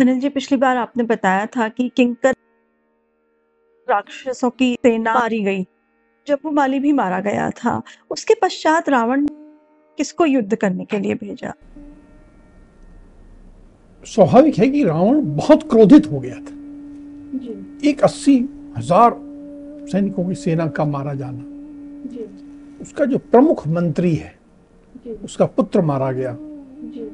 अनिल जी पिछली बार आपने बताया था कि किंकर राक्षसों की सेना मारी गई जब माली भी मारा गया था। उसके पश्चात रावण किसको युद्ध करने के लिए भेजा? स्वाभाविक है कि रावण बहुत क्रोधित हो गया था। जी। एक अस्सी हज़ार सैनिकों की सेना का मारा जाना। जी। उसका जो प्रमुख मंत्री है जी। उसका पुत्र मारा गया। जी।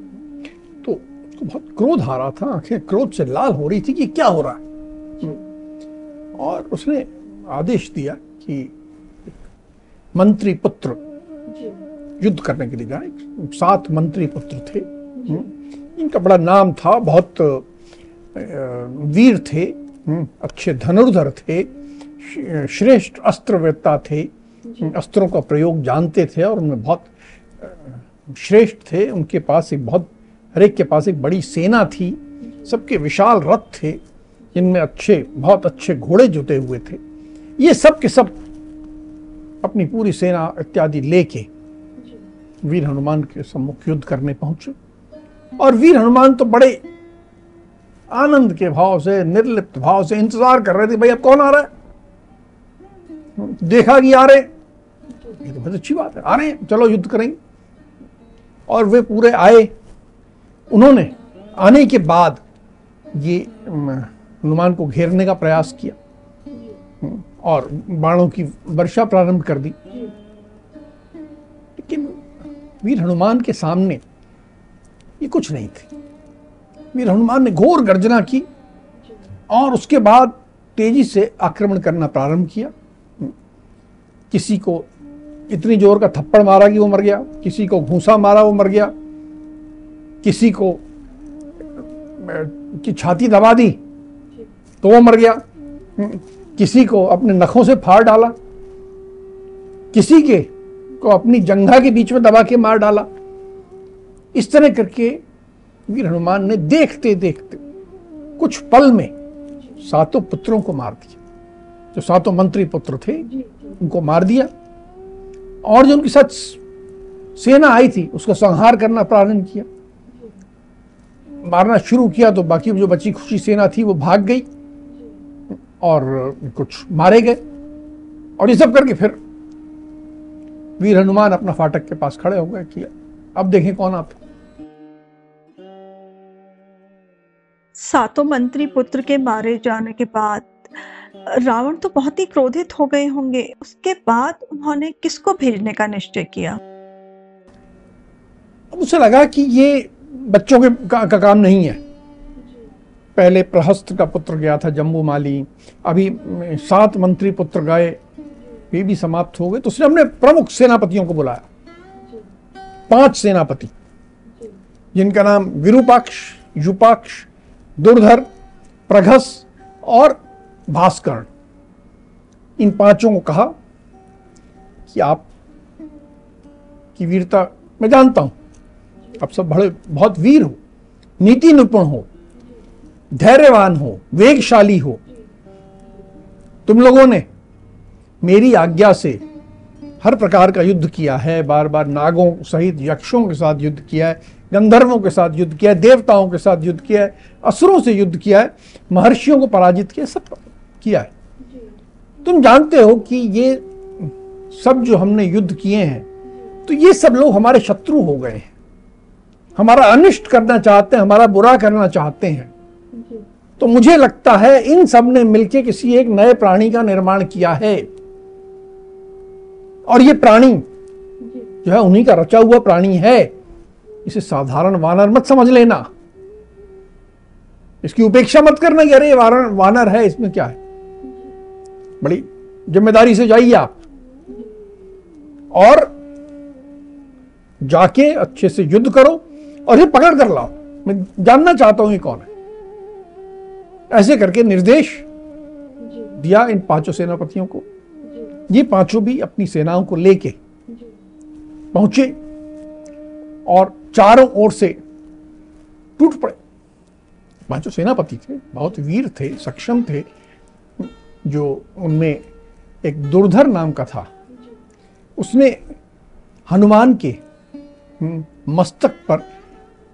तो उसको बहुत क्रोध आ रहा था आँखें क्रोध से लाल हो रही थी कि क्या हो रहा है। और उसने आदेश दिया कि मंत्री पुत्र युद्ध करने के लिए जाए। सात मंत्री पुत्र थे। इनका बड़ा नाम था बहुत वीर थे। हम्म, अच्छे धनुर्धर थे। श्रेष्ठ अस्त्रवेत्ता थे। अस्त्रों का प्रयोग जानते थे और उनमें बहुत श्रेष्ठ थे। उनके पास एक बहुत हर एक के पास एक बड़ी सेना थी, सबके विशाल रथ थे, जिनमें अच्छे, बहुत अच्छे घोड़े जुटे हुए थे। ये सब के सब अपनी पूरी सेना इत्यादि लेके वीर हनुमान के सम्मुख युद्ध करने पहुँचे। और वीर हनुमान तो बड़े आनंद के भाव से, निर्लिप्त भाव से इंतज़ार कर रहे थे, भाई, अब कौन आ रहा है? देखा कि आ रहे ये तो बहुत अच्छी बात है, आ रहे हैं, चलो युद्ध करेंगे। और वे पूरे आए। उन्होंने आने के बाद ये हनुमान को घेरने का प्रयास किया। और बाणों की वर्षा प्रारंभ कर दी। लेकिन वीर हनुमान के सामने ये कुछ नहीं थे। वीर हनुमान ने घोर गर्जना की और उसके बाद तेज़ी से आक्रमण करना प्रारंभ किया। किसी को इतनी ज़ोर का थप्पड़ मारा कि वो मर गया, किसी को घूसा मारा वो मर गया। किसी को की छाती दबा दी तो वो मर गया। किसी को अपने नखों से फाड़ डाला किसी के को अपनी जंघा के बीच में दबा के मार डाला। इस तरह करके वीर हनुमान ने देखते देखते कुछ पल में सातों पुत्रों को मार दिया। जो सातों मंत्री पुत्र थे उनको मार दिया। और जो उनके साथ सेना आई थी उसका संहार करना प्रारंभ किया। मारना शुरू किया तो बाकी जो बची खुशी सेना थी वो भाग गई और कुछ मारे गए। और ये सब करके फिर वीर हनुमान अपना फाटक के पास खड़े हो गए कि अब देखें कौन आता सातों मंत्री पुत्र के मारे जाने के बाद रावण तो बहुत ही क्रोधित हो गए होंगे। उसके बाद उन्होंने किसको भेजने का निश्चय किया? अब उसे लगा कि ये बच्चों के का, का काम नहीं है। पहले प्रहस्त का पुत्र गया था जम्बू माली। अभी सात मंत्री पुत्र गए वे भी समाप्त हो गए। तो उसने अपने प्रमुख सेनापतियों को बुलाया। पाँच सेनापति जिनका नाम विरूपाक्ष युपाक्ष दुर्धर प्रघस और भास्कर्ण। इन पाँचों को कहा कि आप की वीरता मैं जानता हूँ आप सब बड़े, बहुत वीर हो, नीति निपुण हो, धैर्यवान हो, वेगशाली हो। तुम लोगों ने मेरी आज्ञा से हर प्रकार का युद्ध किया है बार बार नागों सहित, यक्षों के साथ युद्ध किया है, गंधर्वों के साथ युद्ध किया है, देवताओं के साथ युद्ध किया है, असुरों से युद्ध किया है, महर्षियों को पराजित किया, सब किया है। तुम जानते हो कि ये सब जो हमने युद्ध किए हैं तो ये सब लोग हमारे शत्रु हो गए हैं। हमारा अनिष्ट करना चाहते हैं हमारा बुरा करना चाहते हैं। तो मुझे लगता है इन सबने मिलकर किसी एक नए प्राणी का निर्माण किया है। और ये प्राणी जो। है उन्हीं का रचा हुआ प्राणी है। इसे साधारण वानर मत समझ लेना। इसकी उपेक्षा मत करना कि अरे वानर वानर है इसमें क्या है? बड़ी ज़िम्मेदारी से जाइए आप। और जाके अच्छे से युद्ध करो। और ये पकड़ कर लाओ। मैं जानना चाहता हूँ ये कौन है। ऐसे करके निर्देश दिया इन पाँचों सेनापतियों को। ये पाँचों भी अपनी सेनाओं को लेके पहुँचे और चारों ओर से टूट पड़े। पाँचों सेनापति थे बहुत वीर थे सक्षम थे जो उनमें एक दुर्धर नाम का था। उसने हनुमान के हम्म, मस्तक पर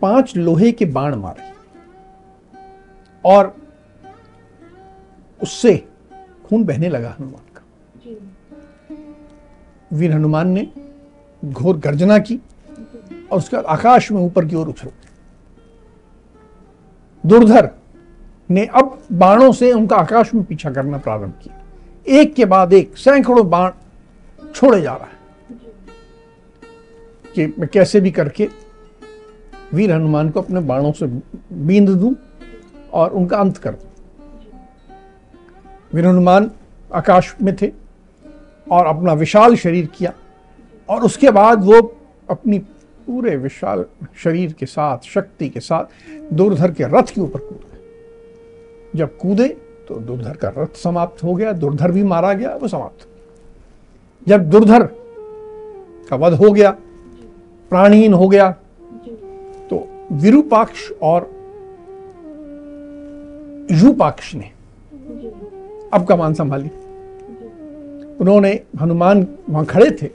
पाँच लोहे के बाण मारे और उससे खून बहने लगा हनुमान का। वीर हनुमान ने घोर गर्जना की और उसके बाद आकाश में ऊपर की ओर उछल। दुर्धर ने अब बाणों से उनका आकाश में पीछा करना प्रारंभ किया। एक के बाद एक सैकड़ों बाण छोड़े जा रहा है। कि मैं कैसे भी करके वीर हनुमान को अपने बाणों से बींद दूँ और उनका अंत कर दूँ। वीर हनुमान आकाश में थे और अपना विशाल शरीर किया और उसके बाद वो अपनी पूरे विशाल शरीर के साथ, शक्ति के साथ दुर्धर के रथ के ऊपर कूद गए। जब कूदे तो दुर्धर का रथ समाप्त हो गया, दुर्धर भी मारा गया, वो समाप्त जब दुर्धर का वध हो गया, प्राणहीन हो गया विरूपाक्ष और युपाक्ष ने अब कमान संभाली। उन्होंने हनुमान वहाँ खड़े थे।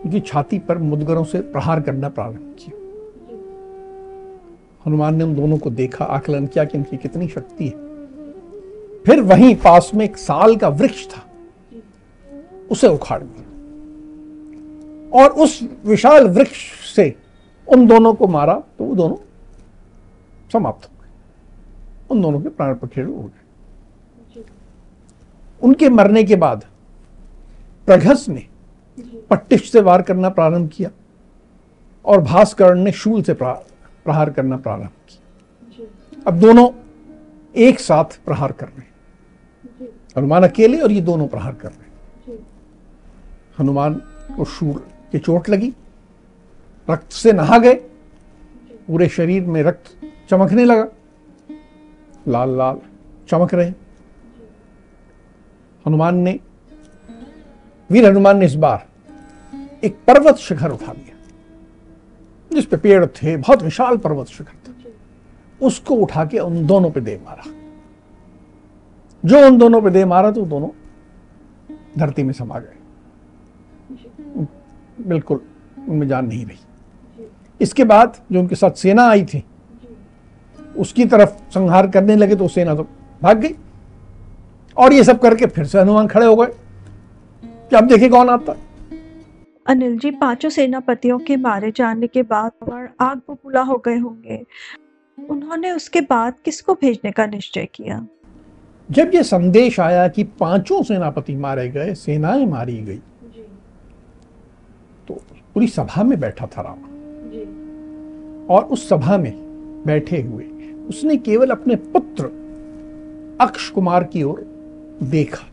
उनकी छाती पर मुदगरों से प्रहार करना प्रारंभ किया। हनुमान ने उन दोनों को देखा आकलन किया कि इनकी कितनी शक्ति है। फिर वहीं पास में एक साल का वृक्ष था। उसे उखाड़ दिया। और उस विशाल वृक्ष से उन दोनों को मारा तो वो दोनों समाप्त हो गए। उन दोनों के प्राण पखेरु हो गए। उनके मरने के बाद प्रघस ने पट्टिश से वार करना प्रारंभ किया और भास्करण ने शूल से प्रहार करना प्रारंभ किया। अब दोनों एक साथ प्रहार कर रहे हैं। हनुमान अकेले और ये दोनों प्रहार कर रहे हैं। हनुमान को शूल की चोट लगी। रक्त से नहा गए। पूरे शरीर में रक्त चमकने लगा। लाल लाल चमक रहे। हनुमान ने, वीर हनुमान ने इस बार एक पर्वत शिखर उठा लिया जिस पे पेड़ थे, बहुत विशाल पर्वत शिखर था। उसको उठा के उन दोनों पे दे मारा। जो उन दोनों पे दे मारा तो दोनों धरती में समा गए। बिल्कुल, उनमें जान नहीं रही। इसके बाद जो उनके साथ सेना आई थी उसकी तरफ़ संहार करने लगे तो सेना तो भाग गई। और ये सब करके फिर से हनुमान खड़े हो गए। कि अब देखिए कौन आता। अनिल जी पाँचों सेनापतियों के मारे जाने के बाद आग बबूला हो गए होंगे। उन्होंने उसके बाद किसको भेजने का निश्चय किया? जब ये संदेश आया कि पाँचों सेनापति मारे गए सेनाएँ मारी गई तो पूरी सभा में बैठा था राम और उस सभा में बैठे हुए उसने केवल अपने पुत्र अक्ष कुमार की ओर देखा।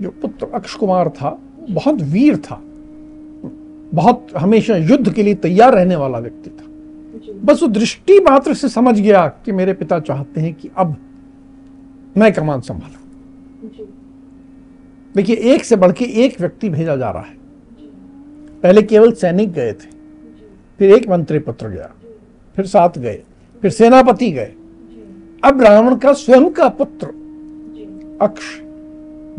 जो पुत्र अक्ष कुमार था, बहुत वीर था, बहुत हमेशा युद्ध के लिए तैयार रहने वाला व्यक्ति था। बस वो दृष्टि मात्र से समझ गया कि मेरे पिता चाहते हैं कि अब मैं कमान संभालू। देखिए, एक से बढ़ के एक व्यक्ति भेजा जा रहा है। पहले केवल सैनिक गए थे फिर एक मंत्री पुत्र गया, फिर सात गए, फिर सेनापति गए। अब रावण का स्वयं का पुत्र अक्ष,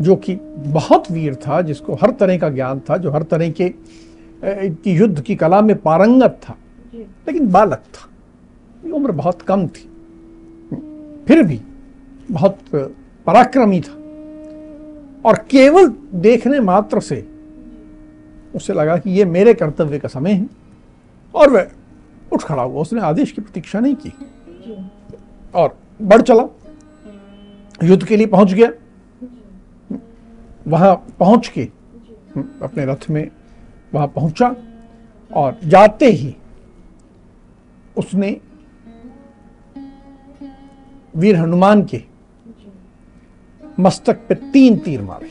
जो कि बहुत वीर था, जिसको हर तरह का ज्ञान था, जो हर तरह के युद्ध की कला में पारंगत था, लेकिन बालक था। उम्र बहुत कम थी। फिर भी बहुत पराक्रमी था। और केवल देखने मात्र से उसे लगा कि ये मेरे कर्तव्य का समय है। और वह उठ खड़ा हुआ। उसने आदेश की प्रतीक्षा नहीं की। और बढ़ चला। युद्ध के लिए पहुँच गया। वहाँ पहुँच के अपने रथ में वहाँ पहुँचा और जाते ही उसने वीर हनुमान के मस्तक पे तीन तीर मारे।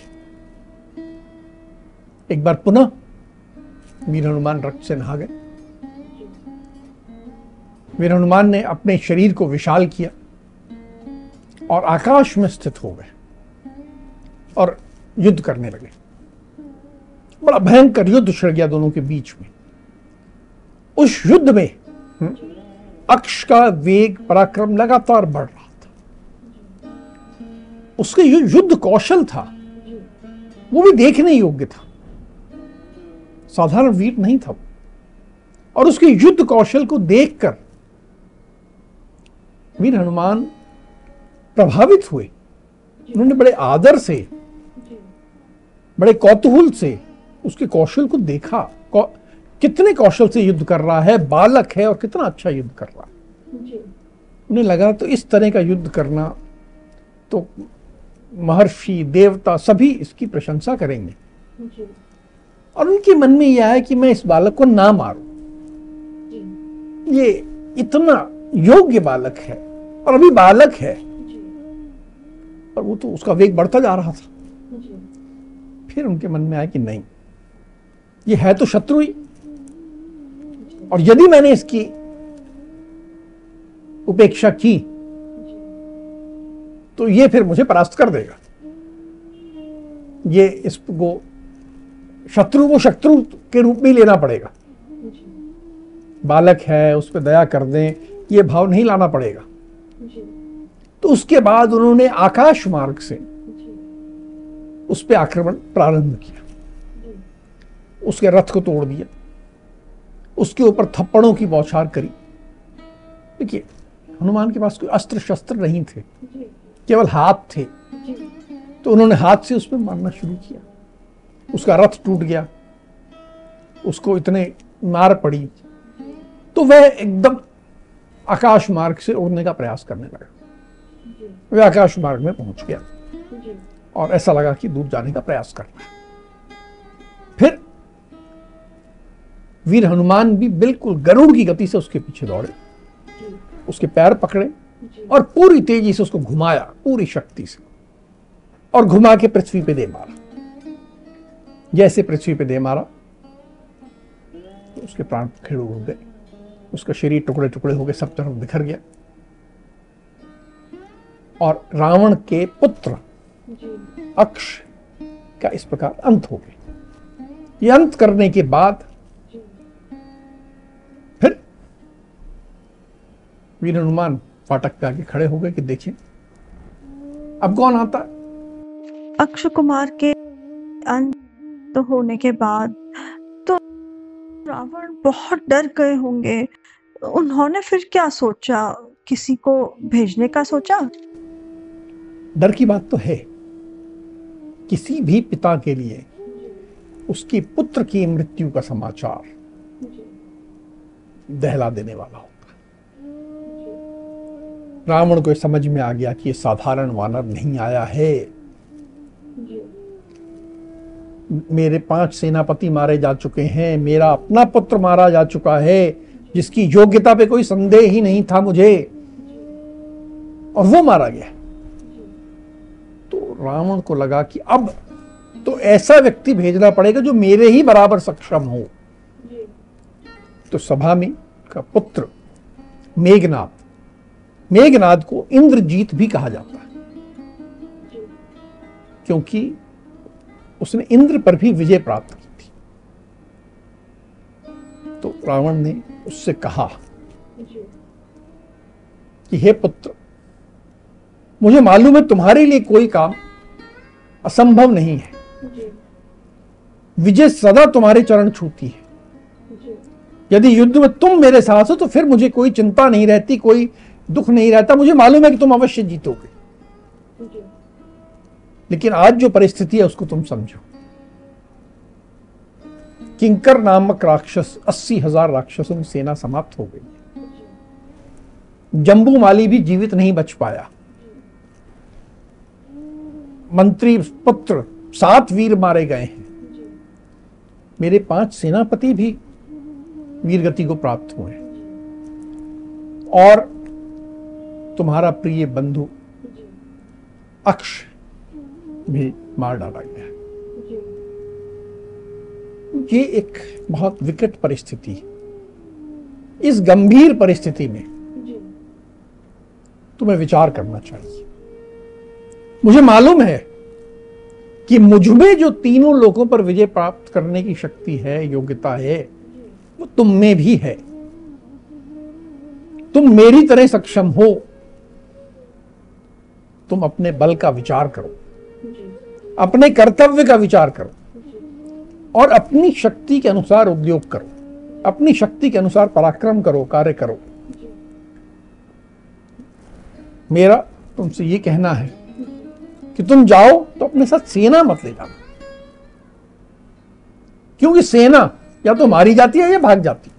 एक बार पुनः वीर हनुमान रक्त से नहा गए। वीर हनुमान ने अपने शरीर को विशाल किया और आकाश में स्थित हो गए और युद्ध करने लगे। बड़ा भयंकर युद्ध छिड़ गया दोनों के बीच में। उस युद्ध में अक्ष का वेग, पराक्रम लगातार बढ़ रहा था। उसके जो युद्ध कौशल था, वो भी देखने योग्य था। साधारण वीर नहीं था और उसके युद्ध कौशल को देखकर वीर हनुमान प्रभावित हुए। उन्होंने बड़े आदर से बड़े कौतूहल से उसके कौशल को देखा। कौ, कितने कौशल से युद्ध कर रहा है बालक है और कितना अच्छा युद्ध कर रहा है। उन्हें लगा तो इस तरह का युद्ध करना तो महर्षि देवता सभी इसकी प्रशंसा करेंगे। और उनके मन में यह है कि मैं इस बालक को ना मारूं। ये इतना योग्य बालक है और अभी बालक है। और वो तो उसका वेग बढ़ता जा रहा था। फिर उनके मन में आया कि नहीं ये है तो शत्रु ही। और यदि मैंने इसकी उपेक्षा की तो ये फिर मुझे परास्त कर देगा। ये इसको शत्रु को शत्रु के रूप में लेना पड़ेगा। बालक है उस पर दया कर दें ये भाव नहीं लाना पड़ेगा। तो उसके बाद उन्होंने आकाश मार्ग से उस पर आक्रमण प्रारंभ किया। उसके रथ को तोड़ दिया। उसके ऊपर थप्पड़ों की बौछार करी। देखिए हनुमान के पास कोई अस्त्र शस्त्र नहीं थे। केवल हाथ थे। तो उन्होंने हाथ से उस पर मारना शुरू किया। उसका रथ टूट गया। उसको इतने मार पड़ी। तो वह एकदम आकाश मार्ग से उड़ने का प्रयास करने लगा। वह आकाश मार्ग में पहुँच गया। और ऐसा लगा कि दूर जाने का प्रयास कर रहा फिर वीर हनुमान भी बिल्कुल गरुड़ की गति से उसके पीछे दौड़े। उसके पैर पकड़े और पूरी तेज़ी से उसको घुमाया, पूरी शक्ति से। और घुमा के पृथ्वी पे दे मारा। जैसे पृथ्वी पे दे मारा तो उसके प्राण खेड़ उड़ गए। उसका शरीर टुकड़े टुकड़े हो गए सब तरफ़ बिखर गया। और रावण के पुत्र अक्ष का इस प्रकार अंत हो गया ये अंत करने के बाद फिर वीर हनुमान फाटक पे आगे खड़े हो गए कि देखिए अब कौन आता? अक्ष कुमार के अंत होने के बाद रावण बहुत डर गए होंगे। उन्होंने फिर क्या सोचा? किसी को भेजने का सोचा? डर की बात तो है। किसी भी पिता के लिए उसके पुत्र की मृत्यु का समाचार दहला देने वाला होता रावण को समझ में आ गया कि साधारण वानर नहीं आया है। मेरे पाँच सेनापति मारे जा चुके हैं, मेरा अपना पुत्र मारा जा चुका है, जिसकी योग्यता पे कोई संदेह ही नहीं था मुझे, और वो मारा गया। तो रावण को लगा कि अब तो ऐसा व्यक्ति भेजना पड़ेगा जो मेरे ही बराबर सक्षम हो। तो सभा में का पुत्र मेघनाथ मेघनाथ को इंद्रजीत भी कहा जाता है, क्योंकि उसने इंद्र पर भी विजय प्राप्त की थी। तो रावण ने उससे कहा कि, हे पुत्र, मुझे मालूम है तुम्हारे लिए कोई काम असंभव नहीं है। विजय सदा तुम्हारे चरण छूती है। यदि युद्ध में तुम मेरे साथ हो तो फिर मुझे कोई चिंता नहीं रहती, कोई दुख नहीं रहता। मुझे मालूम है कि तुम अवश्य जीतोगे। लेकिन आज जो परिस्थिति है, उसको तुम समझो। किंकर नामक राक्षस, अस्सी हज़ार राक्षसों की सेना समाप्त हो गई। जंबू माली भी जीवित नहीं बच पाया। मंत्री पुत्र सात वीर मारे गए हैं। मेरे पाँच सेनापति भी वीरगति को प्राप्त हुए और तुम्हारा प्रिय बंधु अक्ष भी मार डाला गया ये एक बहुत विकट परिस्थिति है इस गंभीर परिस्थिति में तुम्हें विचार करना चाहिए। मुझे मालूम है कि मुझमें जो तीनों लोगों पर विजय प्राप्त करने की शक्ति है योग्यता है वो तुम में भी है। तुम मेरी तरह सक्षम हो। तुम अपने बल का विचार करो। अपने कर्तव्य का विचार करो और अपनी शक्ति के अनुसार उद्योग करो। अपनी शक्ति के अनुसार पराक्रम करो, कार्य करो। मेरा तुमसे ये कहना है कि तुम जाओ तो अपने साथ सेना मत ले जाना क्योंकि सेना या तो मारी जाती है या भाग जाती है।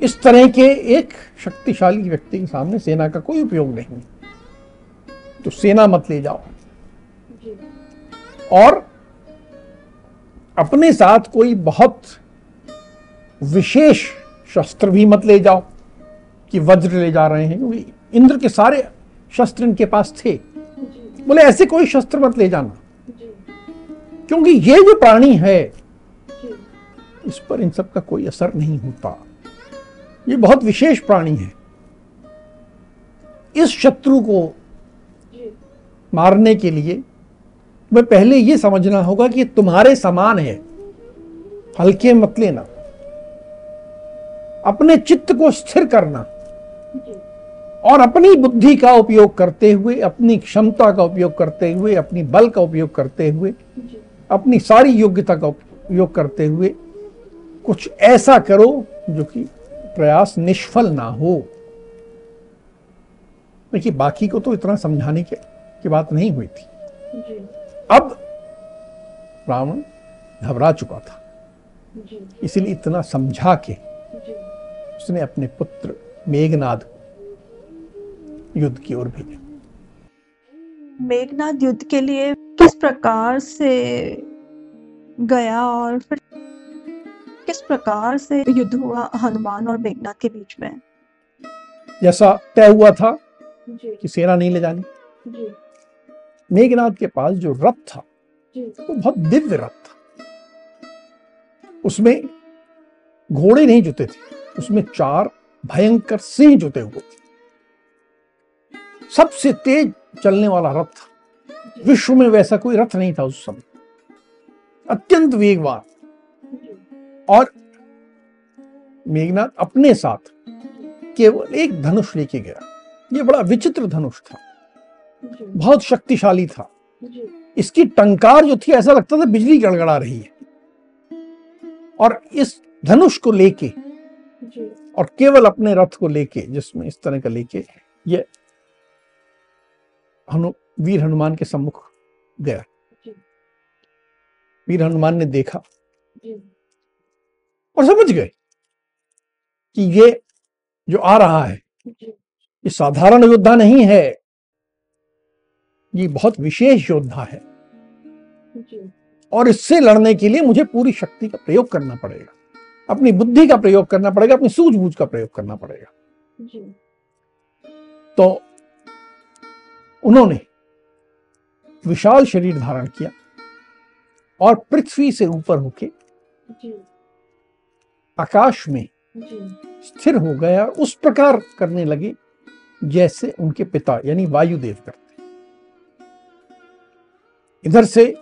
इस तरह के एक शक्तिशाली व्यक्ति के सामने सेना का कोई उपयोग नहीं। तो सेना मत ले जाओ। और अपने साथ कोई बहुत विशेष शस्त्र भी मत ले जाओ कि वज्र ले जा रहे हैं, क्योंकि इंद्र के सारे शस्त्र इनके पास थे। बोले, ऐसे कोई शस्त्र मत ले जाना। क्योंकि ये जो प्राणी है, इस पर इन सब का कोई असर नहीं होता। ये बहुत विशेष प्राणी है। इस शत्रु को मारने के लिए मैं पहले ये समझना होगा कि तुम्हारे समान है। हल्के मत लेना। अपने चित्त को स्थिर करना। और अपनी बुद्धि का उपयोग करते हुए अपनी क्षमता का उपयोग करते हुए अपनी बल का उपयोग करते हुए अपनी सारी योग्यता का उपयोग करते हुए कुछ ऐसा करो जो कि प्रयास निष्फल ना हो। देखिए बाकी को तो इतना समझाने की, की बात नहीं हुई थी। जी। अब रावण घबरा चुका था। इसलिए इतना समझा के उसने अपने पुत्र मेघनाद को युद्ध की ओर भेजा। मेघनाद युद्ध के लिए किस प्रकार से गया और फिर किस प्रकार से युद्ध हुआ हनुमान और मेघनाथ के बीच में? जैसा तय हुआ था कि सेना नहीं ले जानी। मेघनाथ के पास जो रथ था वो तो बहुत दिव्य रथ था। उसमें घोड़े नहीं जुते थे उसमें चार भयंकर सिंह जुते हुए थे। सबसे तेज चलने वाला रथ था। विश्व में वैसा कोई रथ नहीं था उस समय। अत्यंत वेगवान। और मेघनाथ अपने साथ केवल एक धनुष लेके गया। ये बड़ा विचित्र धनुष था। बहुत शक्तिशाली था। इसकी टंकार जो थी ऐसा लगता था बिजली गड़गड़ा रही है। और इस धनुष को लेके और केवल अपने रथ को लेके जिसमें इस तरह का लेके ये हनु वीर हनुमान के सम्मुख गया। वीर हनुमान ने देखा और समझ गए कि ये जो आ रहा है ये साधारण योद्धा नहीं है ये बहुत विशेष योद्धा है। और इससे लड़ने के लिए मुझे पूरी शक्ति का प्रयोग करना पड़ेगा। अपनी बुद्धि का प्रयोग करना पड़ेगा अपनी सूझबूझ का प्रयोग करना पड़ेगा। तो उन्होंने विशाल शरीर धारण किया और पृथ्वी से ऊपर होके आकाश में स्थिर हो गया और उस प्रकार करने लगे जैसे उनके पिता यानी वायुदेव करते। इधर से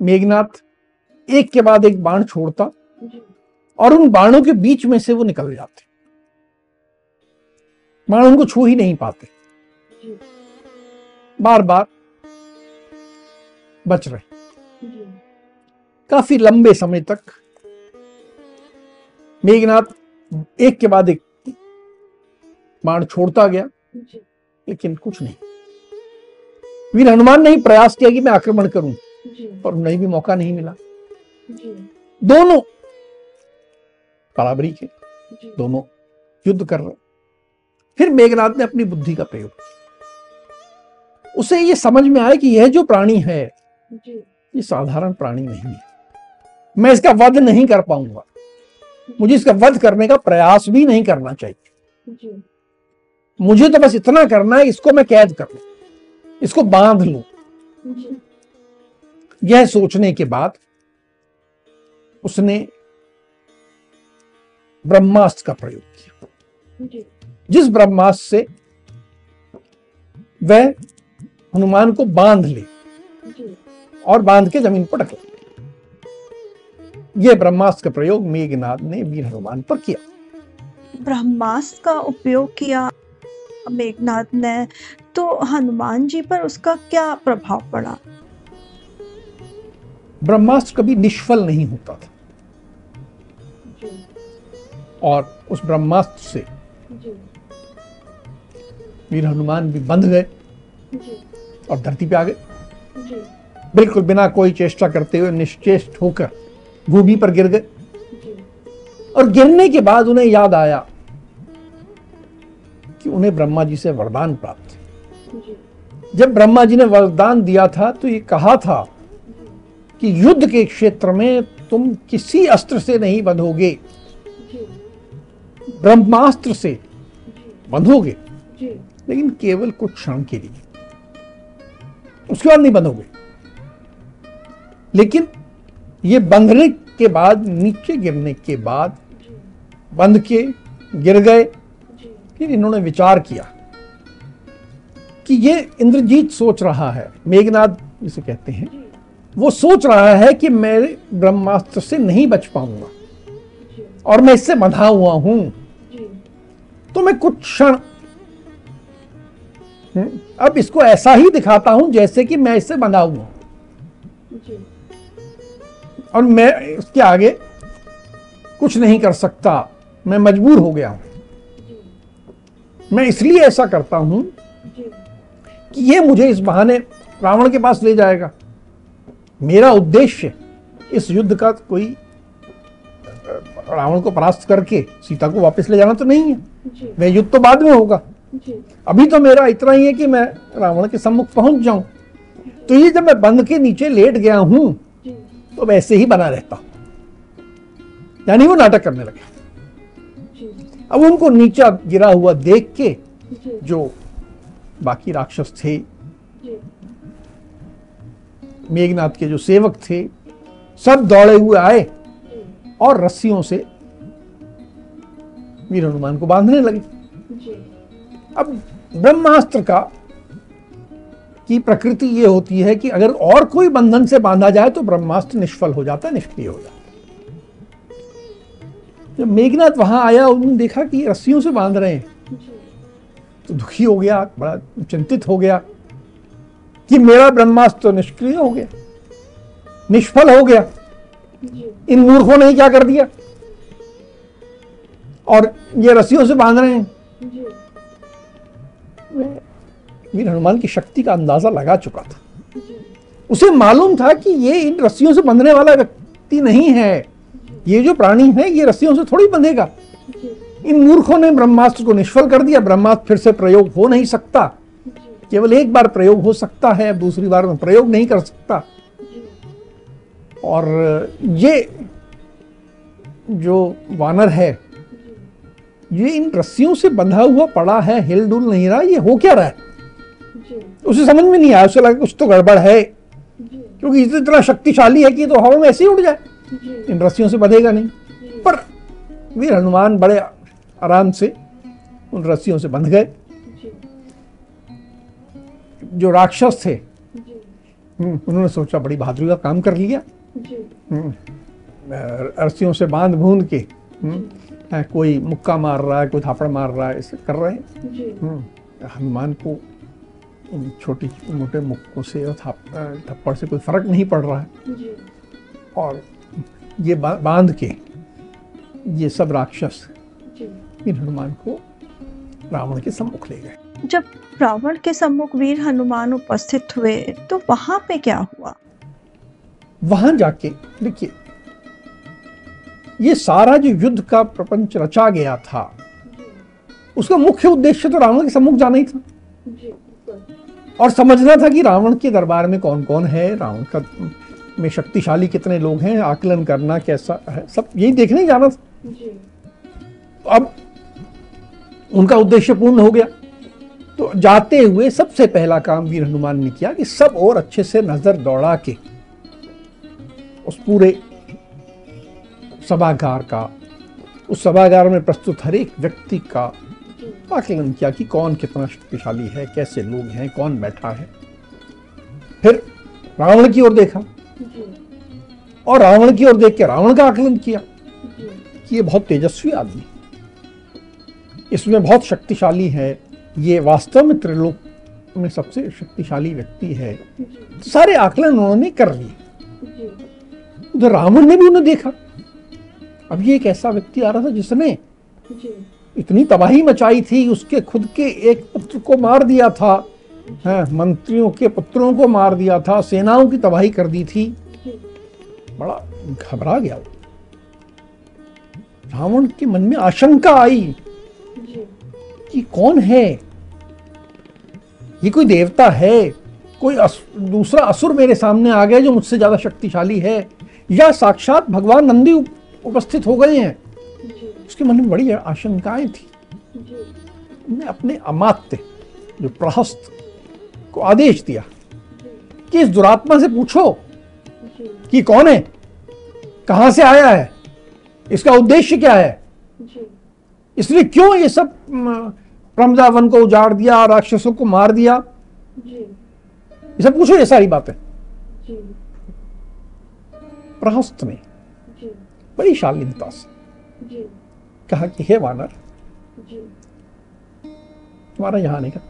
मेघनाथ एक के बाद एक बाण छोड़ता और उन बाणों के बीच में से वो निकल जाते। बाण उनको छू ही नहीं पाते। बार बार बच रहे। काफ़ी लंबे समय तक मेघनाथ एक के बाद एक बाण छोड़ता गया लेकिन कुछ नहीं। वीर हनुमान ने ही प्रयास किया कि मैं आक्रमण करूँ पर उन्हें भी मौका नहीं मिला। दोनों बराबरी के दोनों युद्ध कर रहे। फिर मेघनाथ ने अपनी बुद्धि का प्रयोग किया। उसे ये समझ में आया कि यह जो प्राणी है ये साधारण प्राणी नहीं है। मैं इसका वध नहीं कर पाऊँगा। मुझे इसका वध करने का प्रयास भी नहीं करना चाहिए। मुझे तो बस इतना करना है इसको मैं कैद कर लू इसको बाँध लू। यह सोचने के बाद उसने ब्रह्मास्त्र का प्रयोग किया। जिस ब्रह्मास्त्र से वह हनुमान को बाँध ले और बाँध के ज़मीन पर ढकले यह ब्रह्मास्त्र का प्रयोग मेघनाथ ने वीर हनुमान पर किया। ब्रह्मास्त्र का उपयोग किया। मेघनाथ ने तो हनुमान जी पर उसका क्या प्रभाव पड़ा? ब्रह्मास्त्र कभी निष्फल नहीं होता था। और उस ब्रह्मास्त्र से वीर हनुमान भी बंध गए और धरती पे आ गए। बिल्कुल बिना कोई चेष्टा करते हुए निश्चेष्ट होकर भूमि पर गिर गए। और गिरने के बाद उन्हें याद आया कि उन्हें ब्रह्मा जी से वरदान प्राप्त जब ब्रह्मा जी ने वरदान दिया था तो ये कहा था कि युद्ध के क्षेत्र में तुम किसी अस्त्र से नहीं बंधोगे। ब्रह्मास्त्र से बंधोगे लेकिन केवल कुछ क्षण के लिए। उसके बाद नहीं बंधोगे। लेकिन ये बंधने के बाद नीचे गिरने के बाद बंध के गिर गए। फिर इन्होंने विचार किया। कि ये इंद्रजीत सोच रहा है मेघनाथ जिसे कहते हैं वो सोच रहा है कि मैं ब्रह्मास्त्र से नहीं बच पाऊँगा और मैं इससे बंधा हुआ हूँ। तो मैं कुछ क्षण हम्म, अब इसको ऐसा ही दिखाता हूँ जैसे कि मैं इससे बंधा हुआ और मैं इसके आगे कुछ नहीं कर सकता मैं मजबूर हो गया हूँ। मैं इसलिए ऐसा करता हूँ कि ये मुझे इस बहाने रावण के पास ले जाएगा। मेरा उद्देश्य इस युद्ध का कोई रावण को परास्त करके सीता को वापस ले जाना तो नहीं है। वह युद्ध तो बाद में होगा। अभी तो मेरा इतना ही है कि मैं रावण के सम्मुख पहुँच जाऊँ। तो ये जब मैं बंद के नीचे लेट गया हूँ तो वैसे ही बना रहता। हूँ यानी वो नाटक करने लगे। अब उनको नीचा गिरा हुआ देख के जो बाकी राक्षस थे। मेघनाथ के जो सेवक थे सब दौड़े हुए आए और रस्सियों से वीर हनुमान को बांधने लगे। अब ब्रह्मास्त्र का की प्रकृति ये होती है कि अगर और कोई बंधन से बांधा जाए तो ब्रह्मास्त्र निष्फल हो जाता है निष्क्रिय हो जाता। जब मेघनाथ वहाँ आया उन्होंने देखा कि रस्सियों से बाँध रहे हैं। तो दुखी हो गया बड़ा चिंतित हो गया कि मेरा ब्रह्मास्त्र तो निष्क्रिय हो गया निष्फल हो गया। इन मूर्खों ने क्या कर दिया? और ये रस्सियों से बाँध रहे हैं। वीर हनुमान की शक्ति का अंदाज़ा लगा चुका था। उसे मालूम था कि ये इन रस्सियों से बंधने वाला व्यक्ति नहीं है। ये जो प्राणी है ये रस्सियों से थोड़ी बंधेगा। इन मूर्खों ने ब्रह्मास्त्र को निष्फल कर दिया। ब्रह्मास्त्र फिर से प्रयोग हो नहीं सकता। केवल एक बार प्रयोग हो सकता है दूसरी बार में प्रयोग नहीं कर सकता। और ये जो वानर है, ये इन रस्सियों से बंधा हुआ पड़ा है हिल डुल नहीं रहा, ये हो क्या रहा है? उसे समझ में नहीं आया, उसे लगा कुछ तो गड़बड़ है। क्योंकि इतना शक्तिशाली है कि तो हवा में ऐसे ही उड़ जाए। इन रस्सियों से बंधेगा नहीं। पर वीर हनुमान बड़े आराम से उन रस्सियों से बंध गए। जो। राक्षस थे हम्म, उन्होंने सोचा बड़ी बहादुरी का काम कर लिया। हम्म, रस्सियों से बाँध भूंद के हम्म, कोई मुक्का मार रहा है कोई थापड़ मार रहा है ऐसे कर रहे हैं। हनुमान को छोटी मोटे मुक्कों से और थप्पड़ से कोई फ़र्क नहीं पड़ रहा है। और ये बाँध के ये सब राक्षस इन हनुमान को रावण के सम्मुख ले गए। जब रावण के सम्मुख वीर हनुमान उपस्थित हुए तो वहाँ पे क्या हुआ? वहाँ जाके देखिए ये सारा जो युद्ध का प्रपंच रचा गया था उसका मुख्य उद्देश्य तो रावण के सम्मुख जाना ही था। और समझना था कि रावण के दरबार में कौन कौन है रावण का में शक्तिशाली कितने लोग हैं आकलन करना कैसा है सब यही देखने जाना था। अब उनका उद्देश्य पूर्ण हो गया। तो जाते हुए सबसे पहला काम वीर हनुमान ने किया कि सब और अच्छे से नज़र दौड़ा के उस पूरे सभागार का उस सभागार में प्रस्तुत हर एक व्यक्ति का आकलन किया कि कौन कितना शक्तिशाली है कैसे लोग हैं कौन बैठा है। फिर रावण की ओर देखा। और रावण की ओर देख के रावण का आकलन किया कि ये बहुत तेजस्वी आदमी इसमें बहुत शक्तिशाली है। ये वास्तव में त्रिलोक में सबसे शक्तिशाली व्यक्ति है। सारे आकलन उन्होंने कर लिए। उधर रावण ने भी उन्हें देखा। अब ये एक ऐसा व्यक्ति आ रहा था जिसने इतनी तबाही मचाई थी उसके खुद के एक पुत्र को मार दिया था। है, मंत्रियों के पुत्रों को मार दिया था सेनाओं की तबाही कर दी थी। बड़ा घबरा गया रावण के मन में आशंका आई। कि कौन है? ये कोई देवता है? कोई अस, दूसरा असुर मेरे सामने आ गया जो मुझसे ज़्यादा शक्तिशाली है? या साक्षात भगवान नंदी उपस्थित हो गए हैं? उसके मन में बड़ी आशंकाएँ थी। उन्हें अपने अमात्य जो प्रहस्त को आदेश दिया कि इस दुरात्मा से पूछो कि कौन है? कहाँ से आया है? इसका उद्देश्य क्या है? इसलिए क्यों ये सब प्रमदावन को उजाड़ दिया राक्षसों को मार दिया। ये सब पूछो ये सारी बातें। प्रहस्त ने बड़ी शालीनता से। कहा कि हे वानर तुम्हारा यहाँ आने का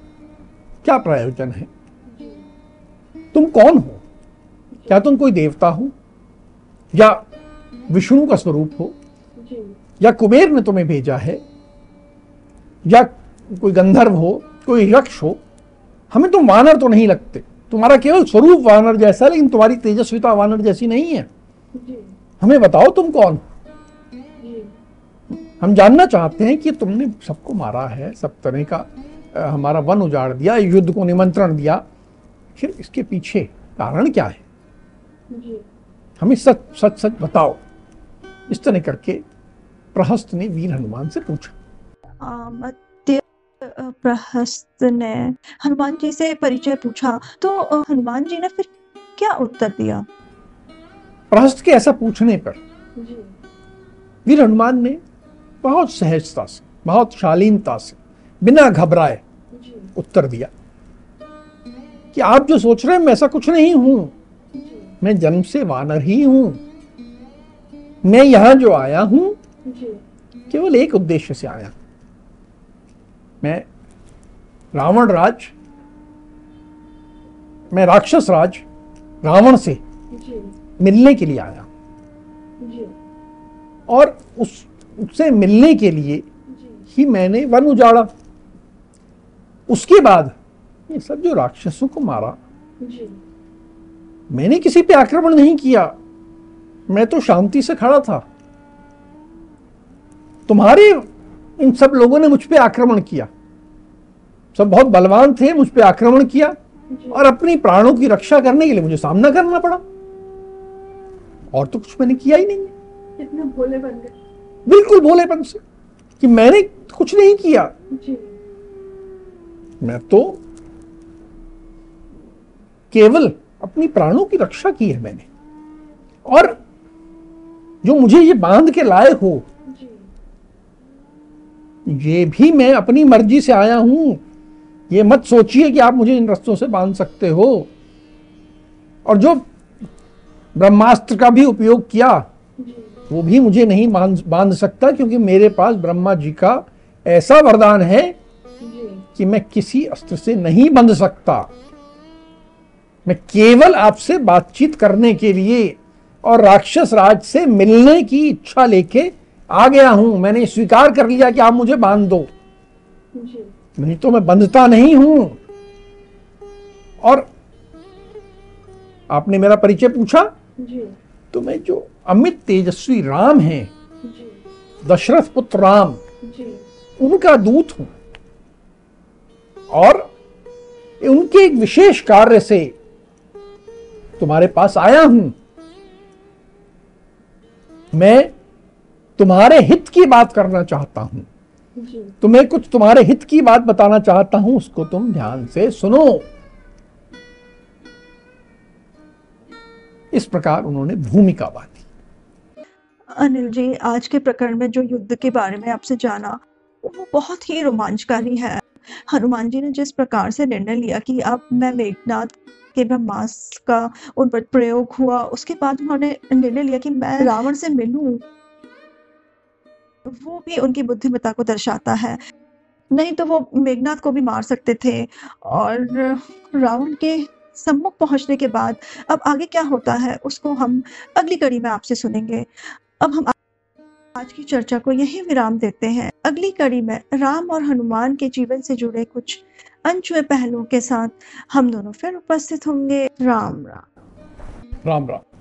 क्या प्रयोजन है? तुम कौन हो? क्या तुम कोई देवता हो? या विष्णु का स्वरूप हो? या कुबेर ने तुम्हें भेजा है? या कोई गंधर्व हो कोई यक्ष हो हमें तुम वानर तो नहीं लगते। तुम्हारा केवल स्वरूप वानर जैसा लेकिन तुम्हारी तेजस्विता वानर जैसी नहीं है। हमें बताओ तुम कौन? हम जानना चाहते हैं कि तुमने सबको मारा है सब तरह का हमारा वन उजाड़ दिया युद्ध को निमंत्रण दिया। फिर इसके पीछे कारण क्या है? हमें सच सच सच बताओ। इस तरह करके प्रहस्त ने वीर हनुमान से पूछा। मध्य प्रहस्त ने हनुमान जी से परिचय पूछा तो हनुमान जी ने फिर क्या उत्तर दिया? प्रहस्त के ऐसा पूछने पर वीर हनुमान ने बहुत सहजता से बहुत शालीनता से बिना घबराए उत्तर दिया कि आप जो सोच रहे हैं मैं ऐसा कुछ नहीं हूँ। मैं जन्म से वानर ही हूँ। मैं यहाँ जो आया हूँ केवल एक उद्देश्य से आया। मैं रावण राज मैं राक्षस राज रावण से मिलने के लिए आया। और उस उससे मिलने के लिए ही मैंने वन उजाड़ा। उसके बाद ये सब जो राक्षसों को मारा मैंने किसी पे आक्रमण नहीं किया। मैं तो शांति से खड़ा था। तुम्हारे इन सब लोगों ने मुझ पर आक्रमण किया। सब बहुत बलवान थे मुझ पर आक्रमण किया और अपनी प्राणों की रक्षा करने के लिए मुझे सामना करना पड़ा। और तो कुछ मैंने किया ही नहीं। कितने भोले बन गए। बिल्कुल भोलेपन से कि मैंने कुछ नहीं किया। जी। मैं तो केवल अपनी प्राणों की रक्षा की है मैंने। और जो मुझे ये बाँध के लाए हो ये भी मैं अपनी मर्ज़ी से आया हूँ। ये मत सोचिए कि आप मुझे इन रस्तों से बाँध सकते हो। और जो ब्रह्मास्त्र का भी उपयोग किया, वो भी मुझे नहीं बाँध सकता क्योंकि मेरे पास ब्रह्मा जी का ऐसा वरदान है कि मैं किसी अस्त्र से नहीं बंध सकता। मैं केवल आपसे बातचीत करने के लिए और राक्षस राज से मिलने की इच्छा लेके आ गया हूँ मैंने स्वीकार कर लिया कि आप मुझे बाँध दो। नहीं तो मैं बंधता नहीं हूँ। और आपने मेरा परिचय पूछा? जी। तो मैं जो अमित तेजस्वी राम हैं दशरथ पुत्र राम उनका दूत हूँ। और उनके एक विशेष कार्य से तुम्हारे पास आया हूँ। मैं तुम्हारे हित की बात करना चाहता हूँ। तुम्हें कुछ तुम्हारे हित की बात बताना चाहता हूँ उसको तुम ध्यान से सुनो। इस प्रकार उन्होंने भूमिका बांधी। अनिल जी आज के प्रकरण में जो युद्ध के बारे में आपसे जाना वो बहुत ही रोमांचकारी है। हनुमान जी ने जिस प्रकार से निर्णय लिया कि अब मैं मेघनाथ के ब्रह्मास्त्र का उन पर प्रयोग हुआ उसके बाद उन्होंने निर्णय लिया कि मैं रावण से मिलूं वो भी उनकी बुद्धिमत्ता को दर्शाता है। नहीं तो वो मेघनाथ को भी मार सकते थे और रावण के सम्मुख पहुँचने के बाद अब आगे क्या होता है उसको हम अगली कड़ी में आपसे सुनेंगे। अब हम आज की चर्चा को यही विराम देते हैं। अगली कड़ी में राम और हनुमान के जीवन से जुड़े कुछ अनछुए पहलुओं के साथ हम दोनों फिर उपस्थित होंगे। राम राम। राम राम।